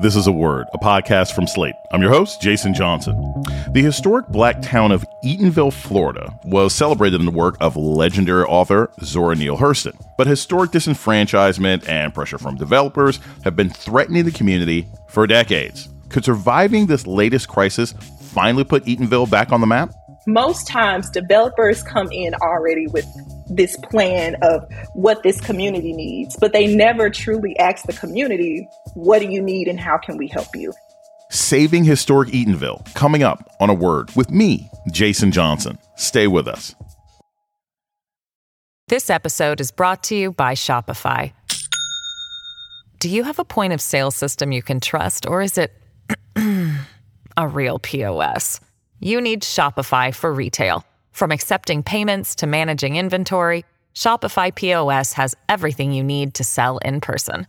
This is a Word, a podcast from Slate. I'm your host, Jason Johnson. The historic black town of Eatonville, Florida, was celebrated in the work of legendary author Zora Neale Hurston. But historic disenfranchisement and pressure from developers have been threatening the community for decades. Could surviving this latest crisis finally put Eatonville back on the map? Most times, developers come in already with this plan of what this community needs, but they never truly ask the community, what do you need and how can we help you? Saving Historic Eatonville, coming up on a word with me, Jason Johnson. Stay with us. This episode is brought to you by Shopify. Do you have a point of sale system you can trust, or is it a real POS? You need Shopify for retail. From accepting payments to managing inventory, Shopify POS has everything you need to sell in person.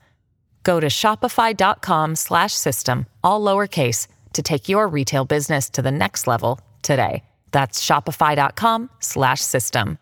Go to shopify.com/system all lowercase to take your retail business to the next level today. That's shopify.com/system.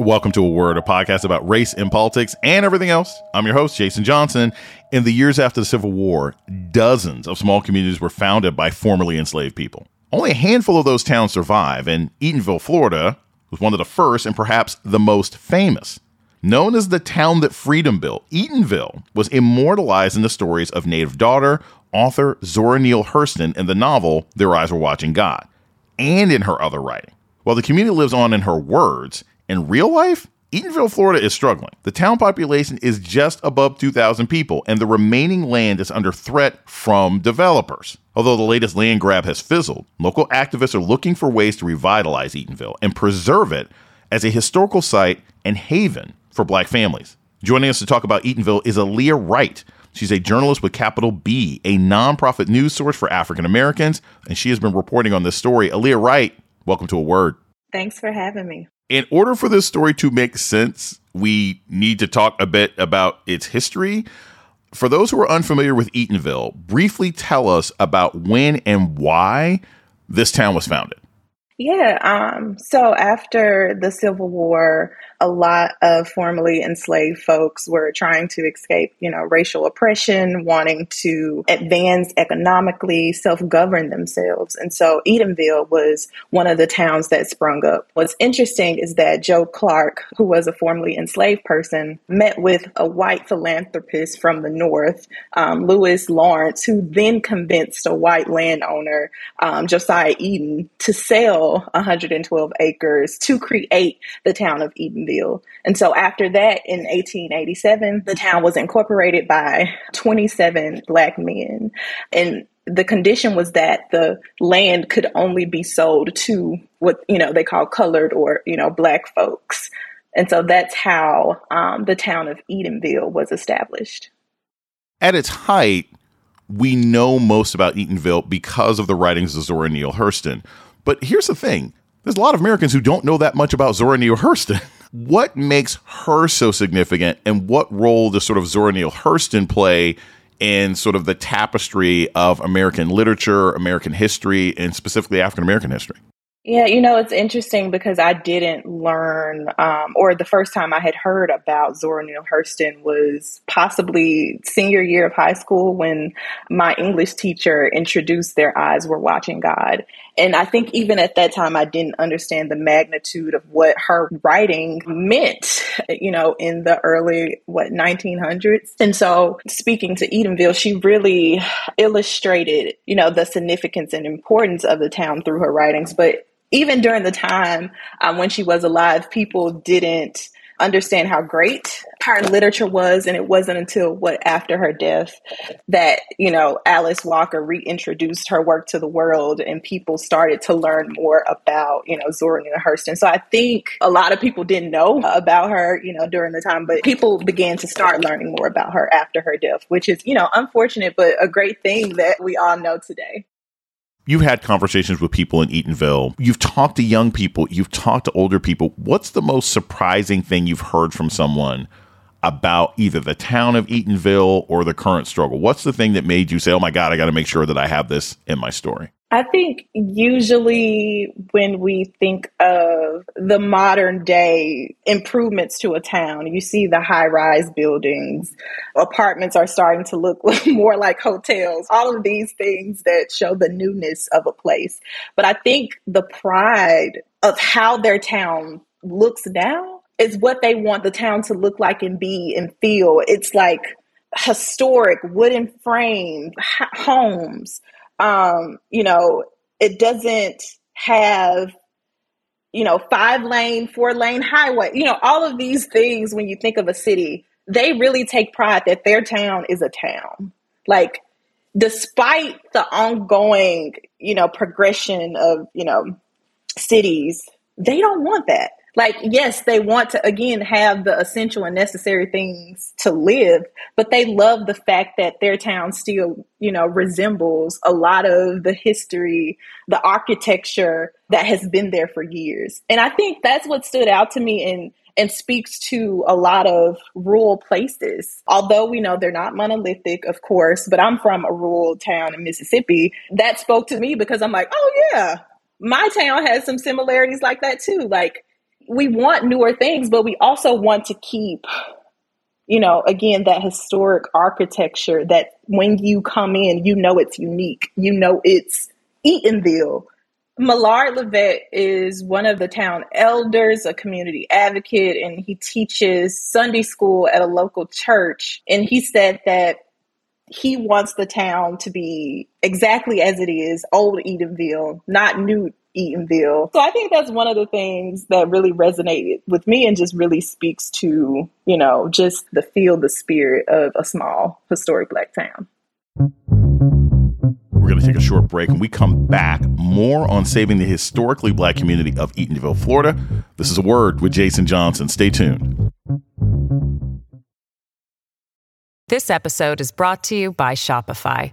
Welcome to A Word, a podcast about race and politics and everything else. I'm your host, Jason Johnson. In the years after the Civil War, dozens of small communities were founded by formerly enslaved people. Only a handful of those towns survive, and Eatonville, Florida, was one of the first and perhaps the most famous. Known as the town that freedom built, Eatonville was immortalized in the stories of native daughter, author Zora Neale Hurston in the novel Their Eyes Were Watching God, and in her other writing. While the community lives on in her words, in real life, Eatonville, Florida is struggling. The town population is just above 2,000 people, and the remaining land is under threat from developers. Although the latest land grab has fizzled, local activists are looking for ways to revitalize Eatonville and preserve it as a historical site and haven for black families. Joining us to talk about Eatonville is Aallyah Wright. She's a journalist with capital B, a nonprofit news source for African Americans, and she has been reporting on this story. Aallyah Wright, welcome to a word. Thanks for having me in order for this story to make sense, we need to talk a bit about its history. For those who are unfamiliar with Eatonville, briefly tell us about when and why this town was founded. Yeah. Um, so after the Civil War, a lot of formerly enslaved folks were trying to escape, you know, racial oppression, wanting to advance economically, self-govern themselves. And so Eatonville was one of the towns that sprung up. What's interesting is that Joe Clark, who was a formerly enslaved person, met with a white philanthropist from the North, um, Lewis Lawrence, who then convinced a white landowner, um, Josiah Eaton, to sell 112 acres to create the town of Eatonville. And so after that, in 1887, the town was incorporated by 27 black men. And the condition was that the land could only be sold to what, you know, they call colored or, you know, black folks. And so that's how um, the town of Eatonville was established. At its height, we know most about Eatonville because of the writings of Zora Neale Hurston. But here's the thing there's a lot of Americans who don't know that much about Zora Neale Hurston. what makes her so significant, and what role does sort of Zora Neale Hurston play in sort of the tapestry of American literature, American history, and specifically African American history? Yeah, you know, it's interesting because I didn't learn, um, or the first time I had heard about Zora Neale Hurston was possibly senior year of high school when my English teacher introduced Their Eyes Were Watching God. And I think even at that time, I didn't understand the magnitude of what her writing meant, you know, in the early, what, 1900s. And so speaking to Eatonville, she really illustrated, you know, the significance and importance of the town through her writings. But even during the time um, when she was alive, people didn't understand how great her literature was and it wasn't until what after her death that you know alice walker reintroduced her work to the world and people started to learn more about you know zora neale hurston so i think a lot of people didn't know about her you know during the time but people began to start learning more about her after her death which is you know unfortunate but a great thing that we all know today you've had conversations with people in Eatonville. You've talked to young people, you've talked to older people. What's the most surprising thing you've heard from someone about either the town of Eatonville or the current struggle? What's the thing that made you say, oh my God, I got to make sure that I have this in my story? I think usually when we think of the modern day improvements to a town, you see the high rise buildings, apartments are starting to look more like hotels, all of these things that show the newness of a place. But I think the pride of how their town looks now is what they want the town to look like and be and feel. It's like historic wooden frame homes um, you know, it doesn't have, you know, five lane, four lane highway, you know, all of these things when you think of a city, they really take pride that their town is a town. Like, despite the ongoing, you know, progression of, you know, cities, they don't want that like yes they want to again have the essential and necessary things to live but they love the fact that their town still you know resembles a lot of the history the architecture that has been there for years and i think that's what stood out to me and and speaks to a lot of rural places. Although we know they're not monolithic, of course, but I'm from a rural town in Mississippi. That spoke to me because I'm like, oh, yeah, my town has some similarities like that too. Like, we want newer things, but we also want to keep, you know, again, that historic architecture that when you come in, you know it's unique. You know it's Eatonville. Millard Levette is one of the town elders, a community advocate, and he teaches Sunday school at a local church. And he said that he wants the town to be exactly as it is, old Eatonville, not new Eatonville. So I think that's one of the things that really resonated with me and just really speaks to, you know, just the feel, the spirit of a small historic black town. We're going to take a short break and we come back more on saving the historically black community of Eatonville, Florida. This is a word with Jason Johnson. Stay tuned. This episode is brought to you by Shopify.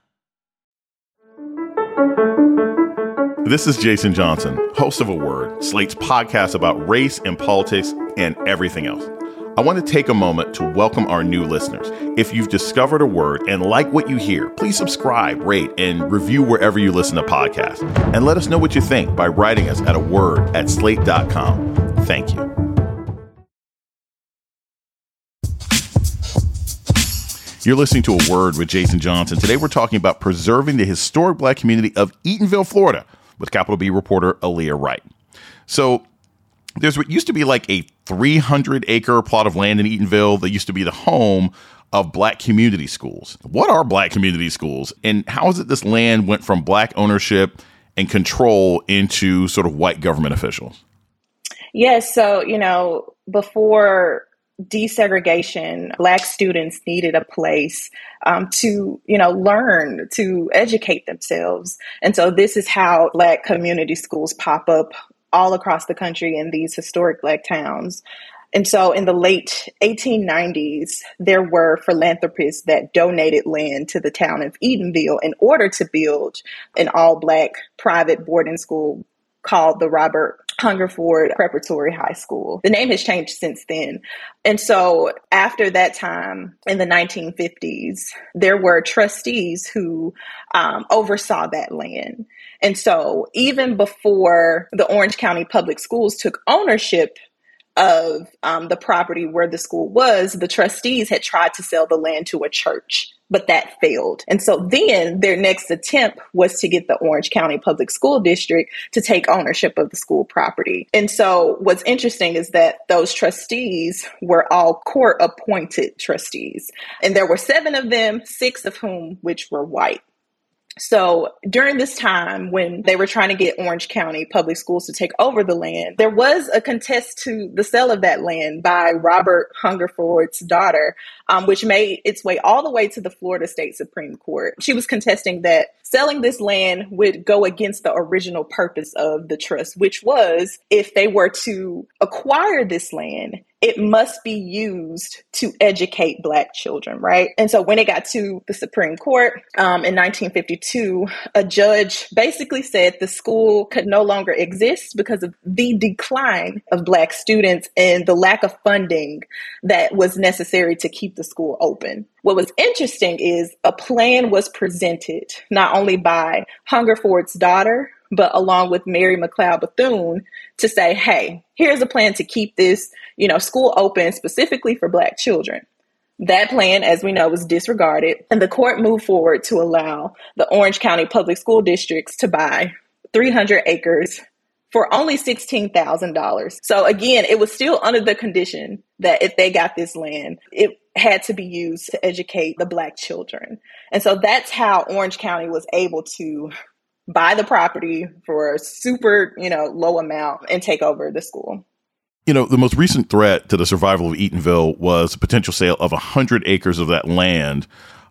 This is Jason Johnson, host of A Word, Slate's podcast about race and politics and everything else. I want to take a moment to welcome our new listeners. If you've discovered a word and like what you hear, please subscribe, rate, and review wherever you listen to podcasts. And let us know what you think by writing us at a word at slate.com. Thank you. You're listening to A Word with Jason Johnson. Today we're talking about preserving the historic black community of Eatonville, Florida with capital B reporter Aallyah Wright. So there's what used to be like a 300 acre plot of land in Eatonville that used to be the home of black community schools. What are black community schools and how is it this land went from black ownership and control into sort of white government officials? Yes, so, you know, before desegregation, Black students needed a place um, to, you know, learn, to educate themselves. And so this is how Black community schools pop up all across the country in these historic Black towns. And so in the late 1890s, there were philanthropists that donated land to the town of Eatonville in order to build an all Black private boarding school called the Robert Hungerford Preparatory High School. The name has changed since then. And so after that time in the 1950s, there were trustees who um, oversaw that land. And so even before the Orange County Public Schools took ownership of um, the property where the school was, the trustees had tried to sell the land to a church but that failed. And so then their next attempt was to get the Orange County Public School District to take ownership of the school property. And so what's interesting is that those trustees were all court appointed trustees. And there were seven of them, six of whom which were white. So during this time when they were trying to get Orange County public schools to take over the land, there was a contest to the sale of that land by Robert Hungerford's daughter, um, which made its way all the way to the Florida State Supreme Court. She was contesting that selling this land would go against the original purpose of the trust, which was if they were to acquire this land, it must be used to educate Black children, right? And so when it got to the Supreme Court um, in 1952, a judge basically said the school could no longer exist because of the decline of Black students and the lack of funding that was necessary to keep the school open. What was interesting is a plan was presented not only by Hungerford's daughter, but along with Mary McLeod Bethune to say, hey, here's a plan to keep this, you know, school open specifically for black children. That plan, as we know, was disregarded, and the court moved forward to allow the Orange County Public School Districts to buy 300 acres for only $16,000. So again, it was still under the condition that if they got this land, it had to be used to educate the black children. And so that's how Orange County was able to buy the property for a super, you know, low amount and take over the school. You know, the most recent threat to the survival of Eatonville was the potential sale of 100 acres of that land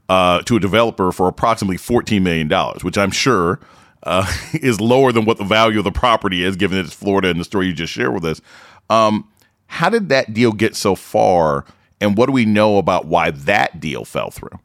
uh, to a developer for approximately $14 million, which I'm sure uh, is lower than what the value of the property is, given that it's Florida and the story you just shared with us. Um, how did that deal get so far? And what do we know about why that deal fell through?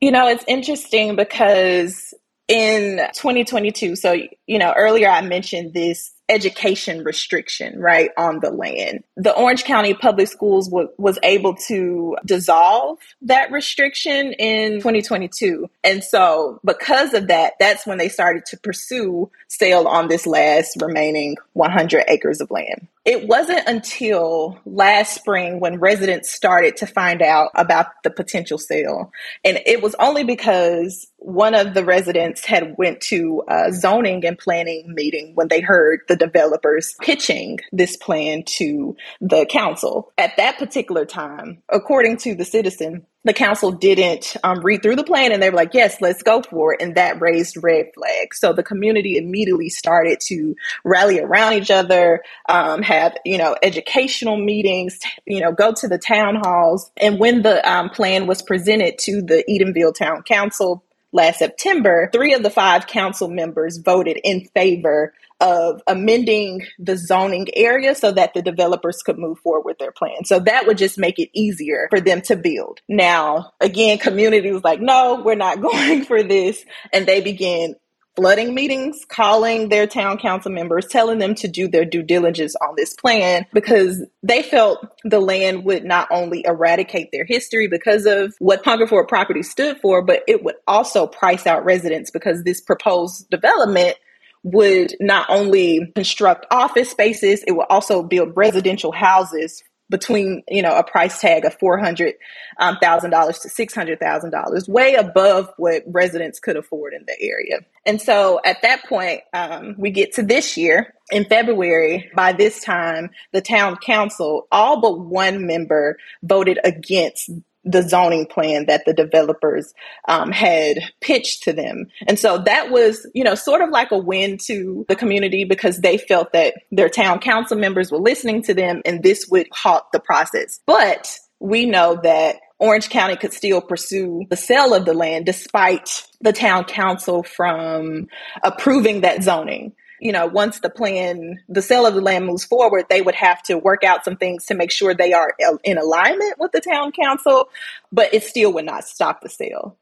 You know, it's interesting because in 2022, so, you know, earlier I mentioned this education restriction, right, on the land. The Orange County Public Schools w- was able to dissolve that restriction in 2022. And so, because of that, that's when they started to pursue sale on this last remaining 100 acres of land. It wasn't until last spring when residents started to find out about the potential sale. And it was only because one of the residents had went to a zoning and planning meeting when they heard the developers pitching this plan to the council. At that particular time, according to the citizen, the council didn't um, read through the plan and they were like, yes, let's go for it. And that raised red flags. So the community immediately started to rally around each other, um, have, you know, educational meetings, you know, go to the town halls. And when the um, plan was presented to the Eatonville Town Council, last September, three of the five council members voted in favor of amending the zoning area so that the developers could move forward with their plan. So that would just make it easier for them to build. Now, again, community was like, no, we're not going for this. And they began flooding meetings, calling their town council members, telling them to do their due diligence on this plan because they felt the land would not only eradicate their history because of what Hungerford property stood for, but it would also price out residents because this proposed development would not only construct office spaces, it would also build residential houses between you know a price tag of four hundred um, dollars to six hundred thousand dollars, way above what residents could afford in the area. And so at that point, um, we get to this year in February. By this time, the town council, all but one member, voted against the zoning plan that the developers um, had pitched to them. And so that was, you know, sort of like a win to the community because they felt that their town council members were listening to them and this would halt the process. But we know that Orange County could still pursue the sale of the land despite the town council from approving that zoning you know, once the plan, the sale of the land moves forward, they would have to work out some things to make sure they are in alignment with the town council, but it still would not stop the sale.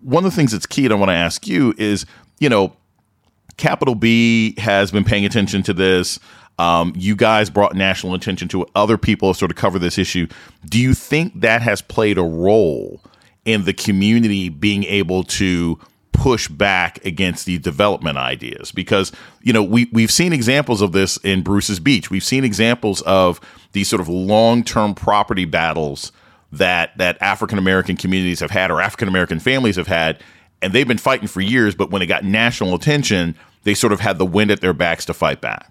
One of the things that's key, and I want to ask you is, you know, Capital B has been paying attention to this. Um, you guys brought national attention to it. Other people sort of covered this issue. Do you think that has played a role in the community being able to push back against the development ideas because you know we we've seen examples of this in Bruce's Beach. We've seen examples of these sort of long-term property battles that that African American communities have had or African American families have had and they've been fighting for years but when it got national attention, they sort of had the wind at their backs to fight back.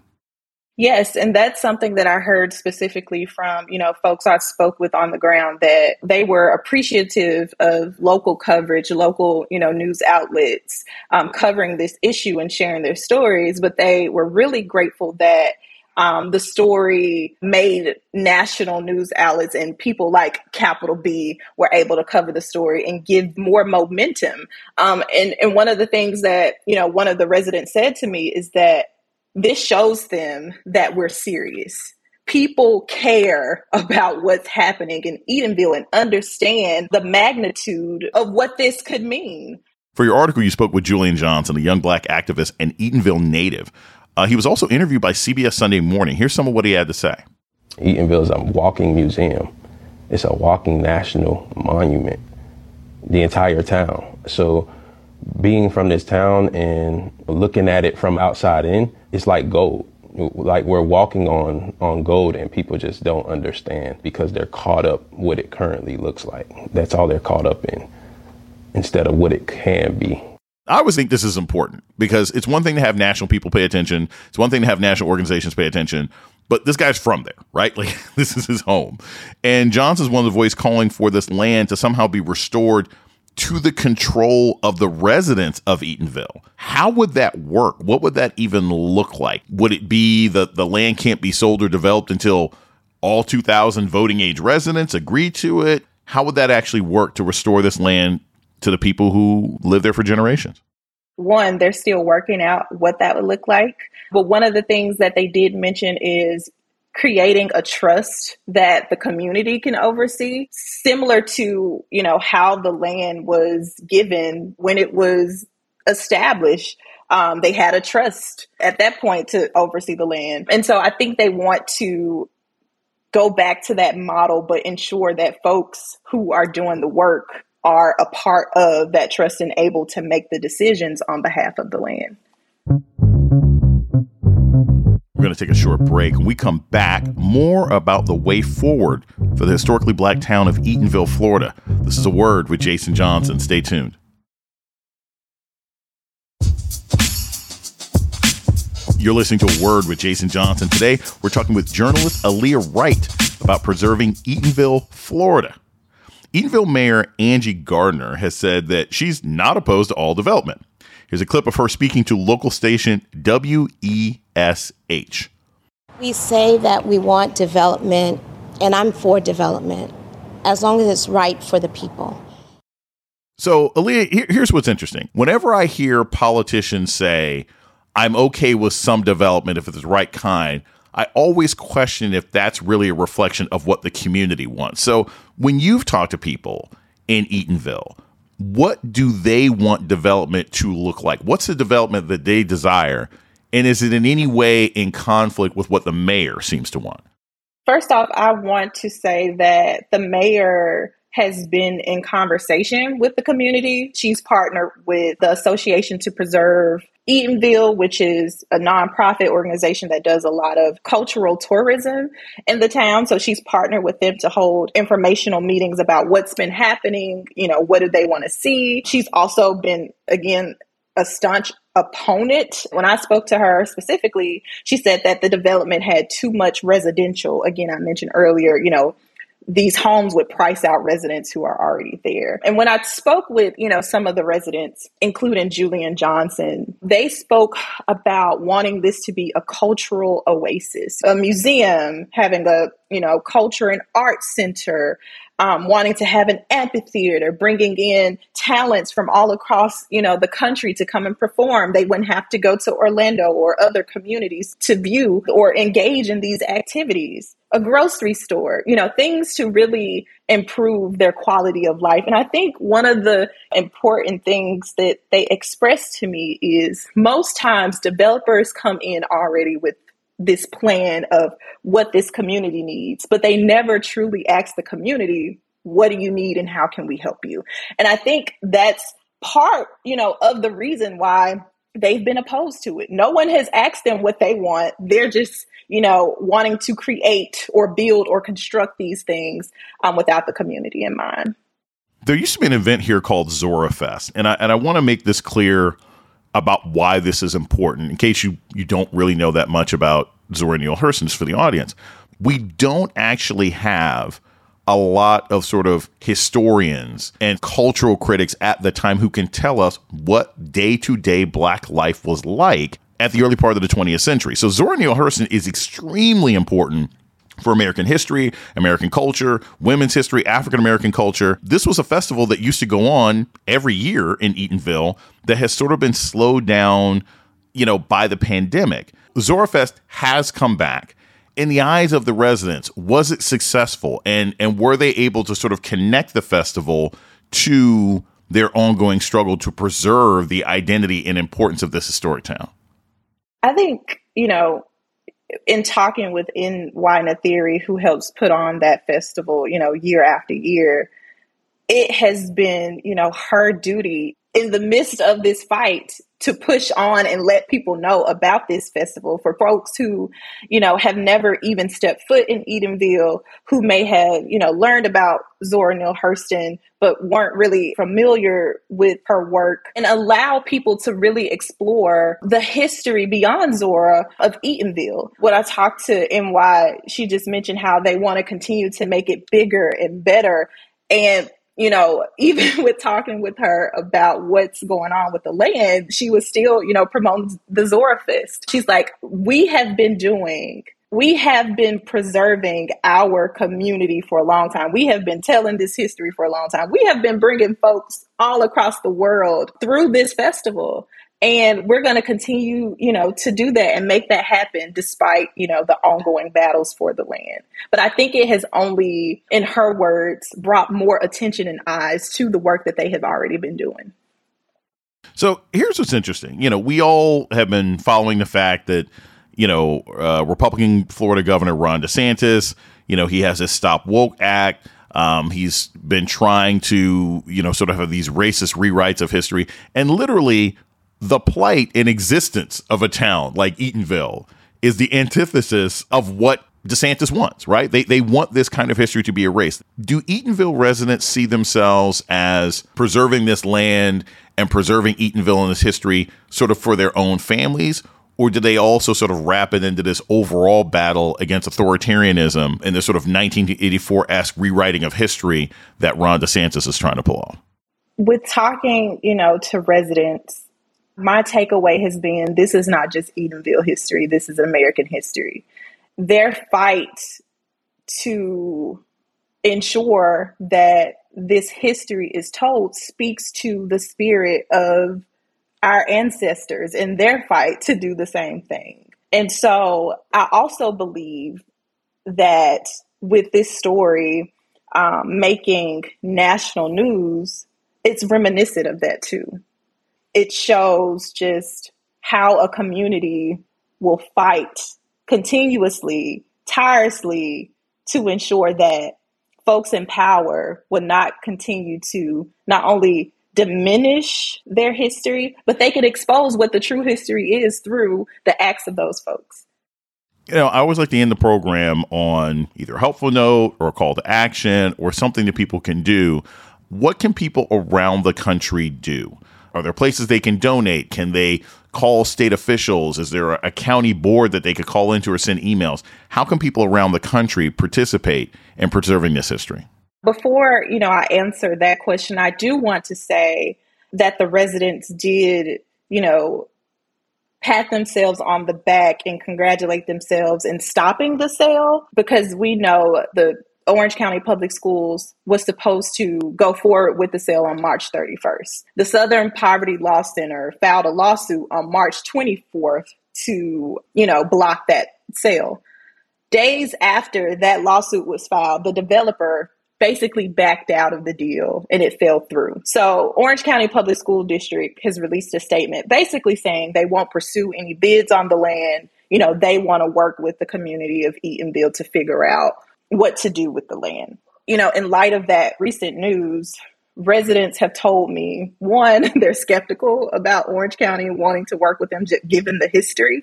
Yes, and that's something that I heard specifically from, you know, folks I spoke with on the ground that they were appreciative of local coverage, local, you know, news outlets um, covering this issue and sharing their stories, but they were really grateful that um, the story made national news outlets and people like Capital B were able to cover the story and give more momentum. Um, and, and one of the things that, you know, one of the residents said to me is that this shows them that we're serious. People care about what's happening in Eatonville and understand the magnitude of what this could mean. For your article, you spoke with Julian Johnson, a young black activist and Eatonville native. Uh, he was also interviewed by CBS Sunday Morning. Here's some of what he had to say. Eatonville is a walking museum. It's a walking national monument. The entire town. So being from this town and looking at it from outside in, it's like gold. Like we're walking on on gold and people just don't understand because they're caught up what it currently looks like. That's all they're caught up in instead of what it can be. I always think this is important because it's one thing to have national people pay attention. It's one thing to have national organizations pay attention, but this guy's from there, right? Like this is his home. And Johnson's one of the voice calling for this land to somehow be restored to the control of the residents of Eatonville. How would that work? What would that even look like? Would it be that the land can't be sold or developed until all 2,000 voting age residents agree to it? How would that actually work to restore this land to the people who live there for generations? One, they're still working out what that would look like. But one of the things that they did mention is creating a trust that the community can oversee similar to you know how the land was given when it was established. Um, they had a trust at that point to oversee the land. And so i think they want to go back to that model but ensure that folks who are doing the work are a part of that trust and able to make the decisions on behalf of the land going to take a short break. When we come back, more about the way forward for the historically black town of Eatonville, Florida. This is a word with Jason Johnson. Stay tuned. You're listening to word with Jason Johnson. Today, we're talking with journalist Aallyah Wright about preserving Eatonville, Florida. Eatonville Mayor Angie Gardner has said that she's not opposed to all development. Here's a clip of her speaking to local station WESH. We say that we want development, and I'm for development, as long as it's right for the people. So, Aallyah, here's what's interesting. Whenever I hear politicians say, I'm okay with some development if it's the right kind, I always question if that's really a reflection of what the community wants. So, when you've talked to people in Eatonville, what do they want development to look like? What's the development that they desire? And is it in any way in conflict with what the mayor seems to want? First off, I want to say that the mayor has been in conversation with the community. She's partnered with the Association to Preserve Eatonville, which is a nonprofit organization that does a lot of cultural tourism in the town. So she's partnered with them to hold informational meetings about what's been happening, you know, what do they want to see. She's also been, again, a staunch opponent. When I spoke to her specifically, she said that the development had too much residential. Again, I mentioned earlier, you know, these homes would price out residents who are already there. And when I spoke with, you know, some of the residents, including Julian Johnson, they spoke about wanting this to be a cultural oasis, a museum having a, you know, culture and art center, um, wanting to have an amphitheater, bringing in talents from all across, you know, the country to come and perform. They wouldn't have to go to Orlando or other communities to view or engage in these activities. A grocery store, you know, things to really improve their quality of life. And I think one of the important things that they express to me is most times developers come in already with this plan of what this community needs, but they never truly ask the community, what do you need and how can we help you? And I think that's part, you know, of the reason why they've been opposed to it. No one has asked them what they want. They're just, you know, wanting to create or build or construct these things um, without the community in mind. There used to be an event here called Zora Fest, and I and I want to make this clear about why this is important in case you you don't really know that much about Zora Neale Hurston for the audience. We don't actually have a lot of sort of historians and cultural critics at the time who can tell us what day to day black life was like at the early part of the 20th century. So Zora Neale Hurston is extremely important for American history, American culture, women's history, African American culture. This was a festival that used to go on every year in Eatonville that has sort of been slowed down, you know, by the pandemic. Zorafest has come back. In the eyes of the residents, was it successful and and were they able to sort of connect the festival to their ongoing struggle to preserve the identity and importance of this historic town? I think, you know, in talking with N.Y. Nathiri, who helps put on that festival, you know, year after year, it has been, you know, her duty in the midst of this fight to push on and let people know about this festival for folks who, you know, have never even stepped foot in Eatonville, who may have, you know, learned about Zora Neale Hurston, but weren't really familiar with her work and allow people to really explore the history beyond Zora of Eatonville. What I talked to NY, she just mentioned how they want to continue to make it bigger and better. And you know, even with talking with her about what's going on with the land, she was still, you know, promoting the Zora Fest. She's like, we have been doing, we have been preserving our community for a long time. We have been telling this history for a long time. We have been bringing folks all across the world through this festival. And we're going to continue, you know, to do that and make that happen despite, you know, the ongoing battles for the land. But I think it has only, in her words, brought more attention and eyes to the work that they have already been doing. So here's what's interesting. You know, we all have been following the fact that, you know, uh, Republican Florida Governor Ron DeSantis, you know, he has this Stop Woke Act. Um, he's been trying to, you know, sort of have these racist rewrites of history. And literally, the plight and existence of a town like Eatonville is the antithesis of what DeSantis wants, right? They, they want this kind of history to be erased. Do Eatonville residents see themselves as preserving this land and preserving Eatonville and its history sort of for their own families? Or do they also sort of wrap it into this overall battle against authoritarianism and this sort of 1984 esque rewriting of history that Ron DeSantis is trying to pull off? With talking, you know, to residents my takeaway has been this is not just Eatonville history, this is American history. Their fight to ensure that this history is told speaks to the spirit of our ancestors and their fight to do the same thing. And so I also believe that with this story um, making national news, it's reminiscent of that too it shows just how a community will fight continuously, tirelessly to ensure that folks in power will not continue to not only diminish their history, but they could expose what the true history is through the acts of those folks. You know, I always like to end the program on either a helpful note or a call to action or something that people can do. What can people around the country do? Are there places they can donate? Can they call state officials? Is there a county board that they could call into or send emails? How can people around the country participate in preserving this history? Before, you know, I answer that question, I do want to say that the residents did, you know, pat themselves on the back and congratulate themselves in stopping the sale because we know the Orange County Public Schools was supposed to go forward with the sale on March 31st. The Southern Poverty Law Center filed a lawsuit on March 24th to, you know, block that sale. Days after that lawsuit was filed, the developer basically backed out of the deal and it fell through. So, Orange County Public School District has released a statement basically saying they won't pursue any bids on the land. You know, they want to work with the community of Eatonville to figure out what to do with the land. You know, in light of that recent news, residents have told me one, they're skeptical about Orange County wanting to work with them, given the history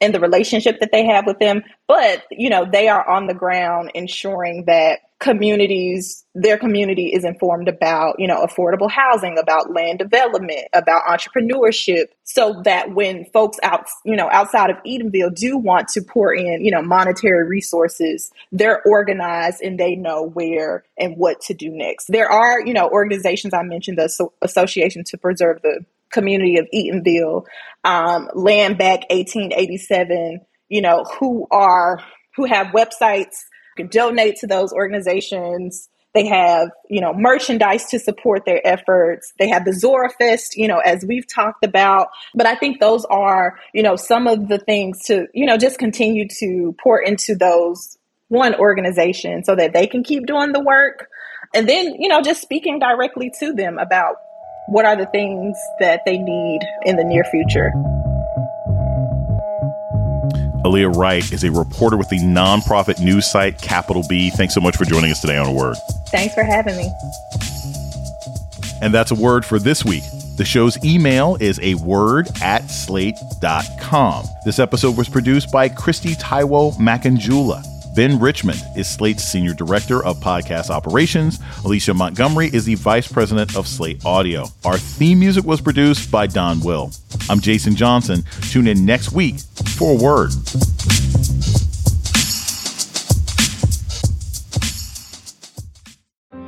and the relationship that they have with them. But, you know, they are on the ground ensuring that communities their community is informed about you know affordable housing about land development about entrepreneurship so that when folks out you know outside of eatonville do want to pour in you know monetary resources they're organized and they know where and what to do next. There are you know organizations i mentioned the association to preserve the community of Eatonville um, land back 1887 you know who are who have websites can donate to those organizations. They have, you know, merchandise to support their efforts. They have the Zora Fest, you know, as we've talked about. But I think those are, you know, some of the things to, you know, just continue to pour into those one organization so that they can keep doing the work. And then, you know, just speaking directly to them about what are the things that they need in the near future. Aallyah Wright is a reporter with the nonprofit news site Capital B. Thanks so much for joining us today on A Word. Thanks for having me. And that's a word for this week. The show's email is a word at slate.com. This episode was produced by Kristie Taiwo-Makanjuola. Ben Richmond is Slate's Senior Director of Podcast Operations. Alicia Montgomery is the Vice President of Slate Audio. Our theme music was produced by Don Will. I'm Jason Johnson. Tune in next week for word.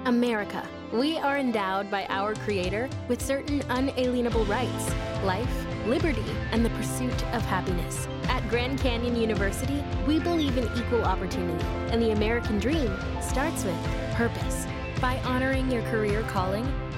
America. We are endowed by our Creator with certain unalienable rights life, liberty, and the pursuit of happiness. At Grand Canyon University, we believe in equal opportunity, and the American dream starts with purpose. By honoring your career calling,